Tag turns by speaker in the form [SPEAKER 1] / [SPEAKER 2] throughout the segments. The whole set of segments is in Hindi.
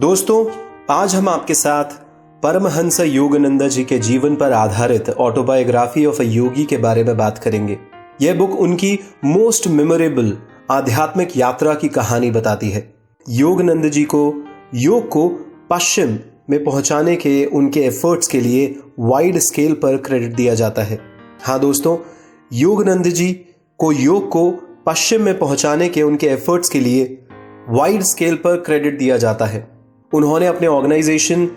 [SPEAKER 1] दोस्तों, आज हम आपके साथ परमहंस योगानंद जी के जीवन पर आधारित ऑटोबायोग्राफी ऑफ़ अ योगी के बारे में बात करेंगे। यह बुक उनकी मोस्ट मेमोरेबल आध्यात्मिक यात्रा की कहानी बताती है। योगानंद जी को, योग को पश्चिम में पहुँचाने के उनके एफर्ट्स के लिए वाइड स्केल पर क्रेडिट दिया जाता है। हाँ दोस्तों, योगानंद जी को योग को पश्चिम में पहुँचाने के उनके एफर्ट्स के लिए वाइड स्केल पर क्रेडिट दिया जाता है। उन्होंने अपने organisation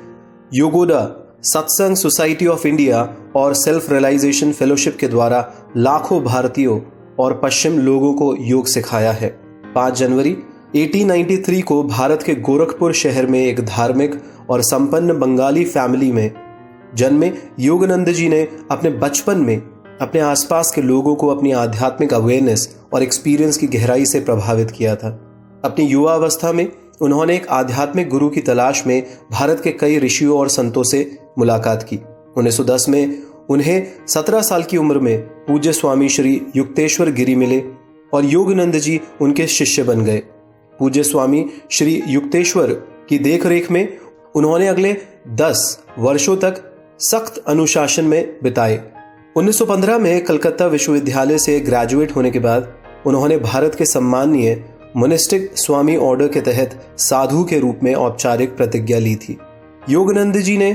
[SPEAKER 1] Yogoda Satsang society of India और सेल्फ रियलाइजेशन फेलोशिप के द्वारा लाखों भारतीयों और पश्चिम लोगों को योग सिखाया है। 5 जनवरी 1893 को भारत के गोरखपुर शहर में एक धार्मिक और संपन्न बंगाली फैमिली में जन्मे योगानंद जी ने अपने बचपन में अपने आसपास के लोगों को अपनी आध्यात्मिक अवेयरनेस और एक्सपीरियंस की गहराई से प्रभावित किया था। अपनी युवा अवस्था में उन्होंने एक आध्यात्मिक गुरु की तलाश में भारत के कई ऋषियों और संतों से मुलाकात की। 1910 में उन्हें 17 साल की उम्र में पूज्य स्वामी श्री युक्तेश्वर गिरी मिले और योगानंद जी उनके शिष्य बन गए। पूज्य स्वामी श्री युक्तेश्वर की देखरेख में उन्होंने अगले 10 वर्षों तक सख्त अनुशासन में बिताए। 1915 में कलकत्ता विश्वविद्यालय से ग्रेजुएट होने के बाद उन्होंने भारत के सम्माननीय मोनिस्टिक स्वामी ऑर्डर के तहत साधु के रूप में औपचारिक प्रतिज्ञा ली थी। योगानंद जी ने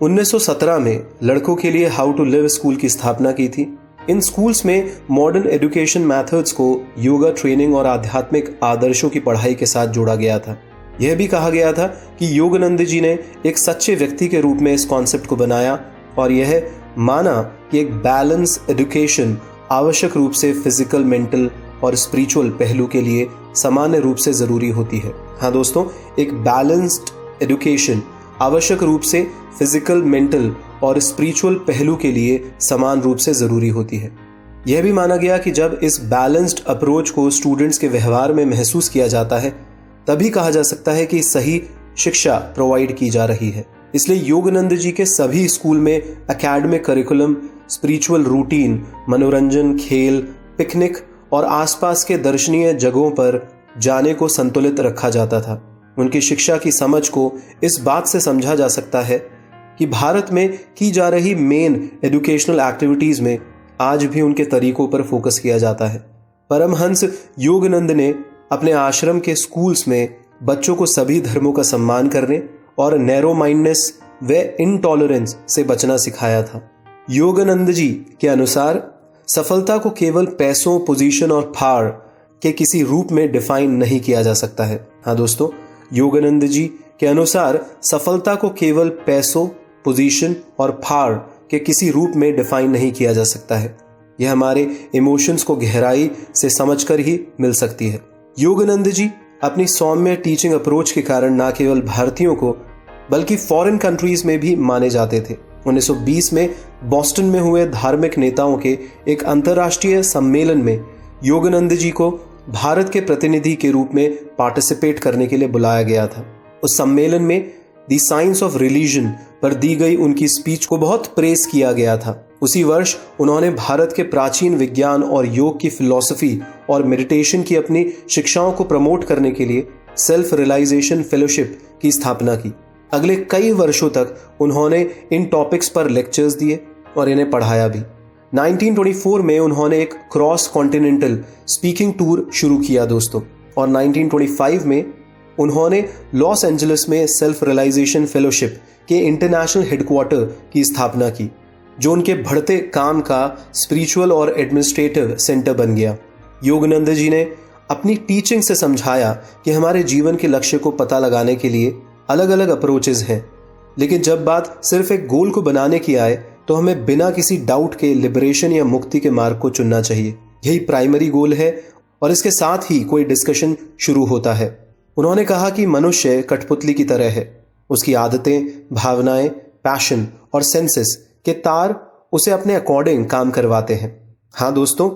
[SPEAKER 1] 1917 में लड़कों के लिए हाउ टू लिव स्कूल की स्थापना की थी। इन स्कूल्स में मॉडर्न एजुकेशन मेथड्स को योगा ट्रेनिंग और आध्यात्मिक आदर्शों की पढ़ाई के साथ जोड़ा गया था। यह भी कहा गया था कि योगानंद जी ने एक सच्चे व्यक्ति के रूप में इस कॉन्सेप्ट को बनाया और यह माना कि एक बैलेंस एजुकेशन आवश्यक रूप से फ़िज़िकल मेंटल और स्पिरिचुअल पहलू के लिए सामान्य रूप से ज़रूरी होती है। हाँ दोस्तों, एक बैलेंस्ड एजुकेशन आवश्यक रूप से फ़िज़िकल मेंटल और स्पिरिचुअल पहलू के लिए समान रूप से ज़रूरी होती है। यह भी माना गया कि जब इस बैलेंस्ड अप्रोच को स्टूडेंट्स के व्यवहार में महसूस किया जाता है, तभी कहा जा सकता है कि सही शिक्षा प्रोवाइड की जा रही है। इसलिए योगानंद जी के सभी स्कूल में अकेडमिक करिकुलम स्पिरिचुअल रूटीन मनोरंजन, खेल पिकनिक और आसपास के दर्शनीय जगहों पर जाने को संतुलित रखा जाता था। उनकी शिक्षा की समझ को इस बात से समझा जा सकता है कि भारत में की जा रही मेन एजुकेशनल एक्टिविटीज़ में आज भी उनके तरीकों पर फोकस किया जाता है। परमहंस योगनंद ने अपने आश्रम के स्कूल्स में बच्चों को सभी धर्मों का सम्मान करने और नैरो माइंडनेस व इनटॉलरेंस से बचना सिखाया था। योगानंद जी के अनुसार सफलता को केवल पैसों पोजीशन और फार के किसी रूप में डिफाइन नहीं किया जा सकता है। हाँ दोस्तों, योगानंद जी के अनुसार सफलता को केवल पैसों पोजीशन और फार के किसी रूप में डिफाइन नहीं किया जा सकता है। यह हमारे इमोशंस को गहराई से समझकर ही मिल सकती है। योगानंद जी अपनी सौम्य टीचिंग अप्रोच के कारण न केवल भारतीयों को, बल्कि फॉरेन कंट्रीज़ में भी माने जाते थे। 1920 में बॉस्टन में हुए धार्मिक नेताओं के एक अंतर्राष्ट्रीय सम्मेलन में योगानंद जी को भारत के प्रतिनिधि के रूप में पार्टिसिपेट करने के लिए बुलाया गया था। उस सम्मेलन में दी साइंस ऑफ़ रिलीजन पर दी गई उनकी स्पीच को बहुत प्रेस किया गया था। उसी वर्ष उन्होंने भारत के प्राचीन विज्ञान और योग की फिलॉसफी और मेडिटेशन की अपनी शिक्षाओं को प्रमोट करने के लिए सेल्फ रियलाइजेशन फेलोशिप की स्थापना की। अगले कई वर्षों तक उन्होंने इन टॉपिक्स पर लेक्चर्स दिए और इन्हें पढ़ाया भी। 1924 में उन्होंने एक क्रॉस कॉन्टिनेंटल स्पीकिंग टूर शुरू किया दोस्तों और 1925 में उन्होंने लॉस एंजलिस में सेल्फ रियलाइजेशन फेलोशिप के इंटरनेशनल हेडक्वार्टर की स्थापना की, जो उनके बढ़ते काम का स्पिरिचुअल और एडमिनिस्ट्रेटिव सेंटर बन गया। योगानंद जी ने अपनी टीचिंग से समझाया कि हमारे जीवन के लक्ष्य को पता लगाने के लिए अलग अलग अप्रोचेज हैं। लेकिन जब बात सिर्फ़ एक गोल को बनाने की आए तो हमें बिना किसी डाउट के लिबरेशन या मुक्ति के मार्ग को चुनना चाहिए। यही प्राइमरी गोल है और इसके साथ ही कोई डिस्कशन शुरू होता है। उन्होंने कहा कि मनुष्य कठपुतली की तरह है। उसकी आदतें, भावनाएँ पैशन और सेंसेस के तार उसे अपने अकॉर्डिंग काम करवाते हैं। हाँ दोस्तों,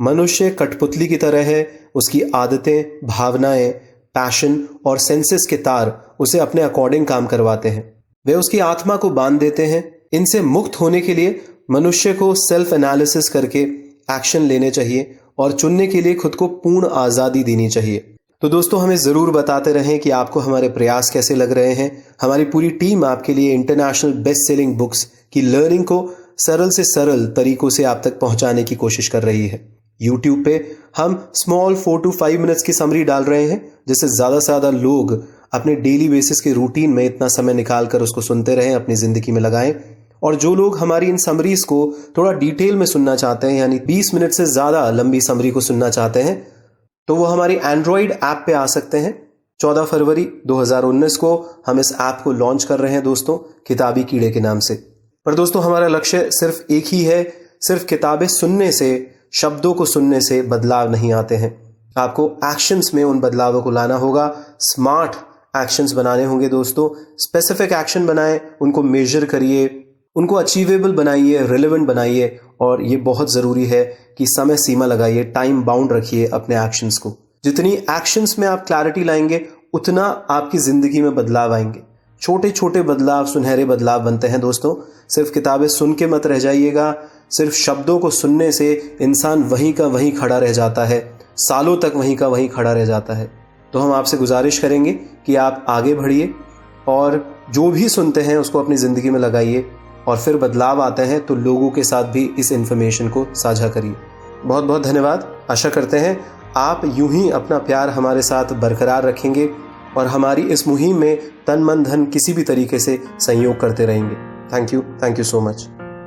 [SPEAKER 1] मनुष्य कठपुतली की तरह है, उसकी आदतें, भावनाएँ पैशन और सेंसेस के तार उसे अपने अकॉर्डिंग काम करवाते हैं। वे उसकी आत्मा को बाँध देते हैं। इनसे मुक्त होने के लिए मनुष्य को सेल्फ एनालिसिस करके एक्शन लेने चाहिए और चुनने के लिए खुद को पूर्ण आज़ादी देनी चाहिए। तो दोस्तों, हमें ज़रूर बताते रहें कि आपको हमारे प्रयास कैसे लग रहे हैं। हमारी पूरी टीम आपके लिए इंटरनेशनल बेस्ट सेलिंग बुक्स की लर्निंग को सरल से सरल तरीकों से आप तक पहुँचाने की कोशिश कर रही है। यूट्यूब पे हम small four two five minutes की समरी डाल रहे हैं, जिससे ज़्यादा से ज़्यादा लोग अपने डेली बेसिस के रूटीन में इतना समय निकाल कर उसको सुनते रहें, अपनी ज़िंदगी में लगाएँ। और जो लोग हमारी इन समरीज को थोड़ा डिटेल में सुनना चाहते हैं, यानी 20 मिनट से ज़्यादा लंबी समरी को सुनना चाहते हैं तो वो हमारी एंड्रॉयड ऐप पे आ सकते हैं। 14 फरवरी 2019 को हम इस ऐप को लॉन्च कर रहे हैं दोस्तों, किताबी कीड़े के नाम से। पर दोस्तों, हमारा लक्ष्य सिर्फ़ एक ही है, सिर्फ़ किताबें सुनने से शब्दों को सुनने से बदलाव नहीं आते हैं। आपको एक्शंस में उन बदलावों को लाना होगा। स्मार्ट एक्शंस बनाने होंगे दोस्तों। स्पेसिफिक एक्शन बनाएँ, उनको मेजर करिए। उनको अचीवेबल बनाइए रिलेवेंट बनाइए। और ये बहुत ज़रूरी है कि समय सीमा लगाइए टाइम बाउंड रखिए अपने एक्शंस को। जितनी एक्शंस में आप क्लैरिटी लाएँगे, उतना आपकी ज़िंदगी में बदलाव आएँगे। छोटे छोटे बदलाव, सुनहरे बदलाव बनते हैं दोस्तों। सिर्फ़ किताबें सुन के मत रह जाइएगा। सिर्फ़ शब्दों को सुनने से इंसान वहीं का वहीं खड़ा रह जाता है, सालों तक वहीं का वहीं खड़ा रह जाता है। तो हम आपसे गुजारिश करेंगे कि आप आगे बढ़िए और जो भी सुनते हैं उसको अपनी ज़िंदगी में लगाइए और फिर बदलाव आते हैं तो लोगों के साथ भी इस इन्फॉर्मेशन को साझा करिए। बहुत बहुत धन्यवाद। आशा करते हैं आप यूँ ही अपना प्यार हमारे साथ बरकरार रखेंगे और हमारी इस मुहिम में तन मन धन किसी भी तरीके से सहयोग करते रहेंगे। Thank you thank you so much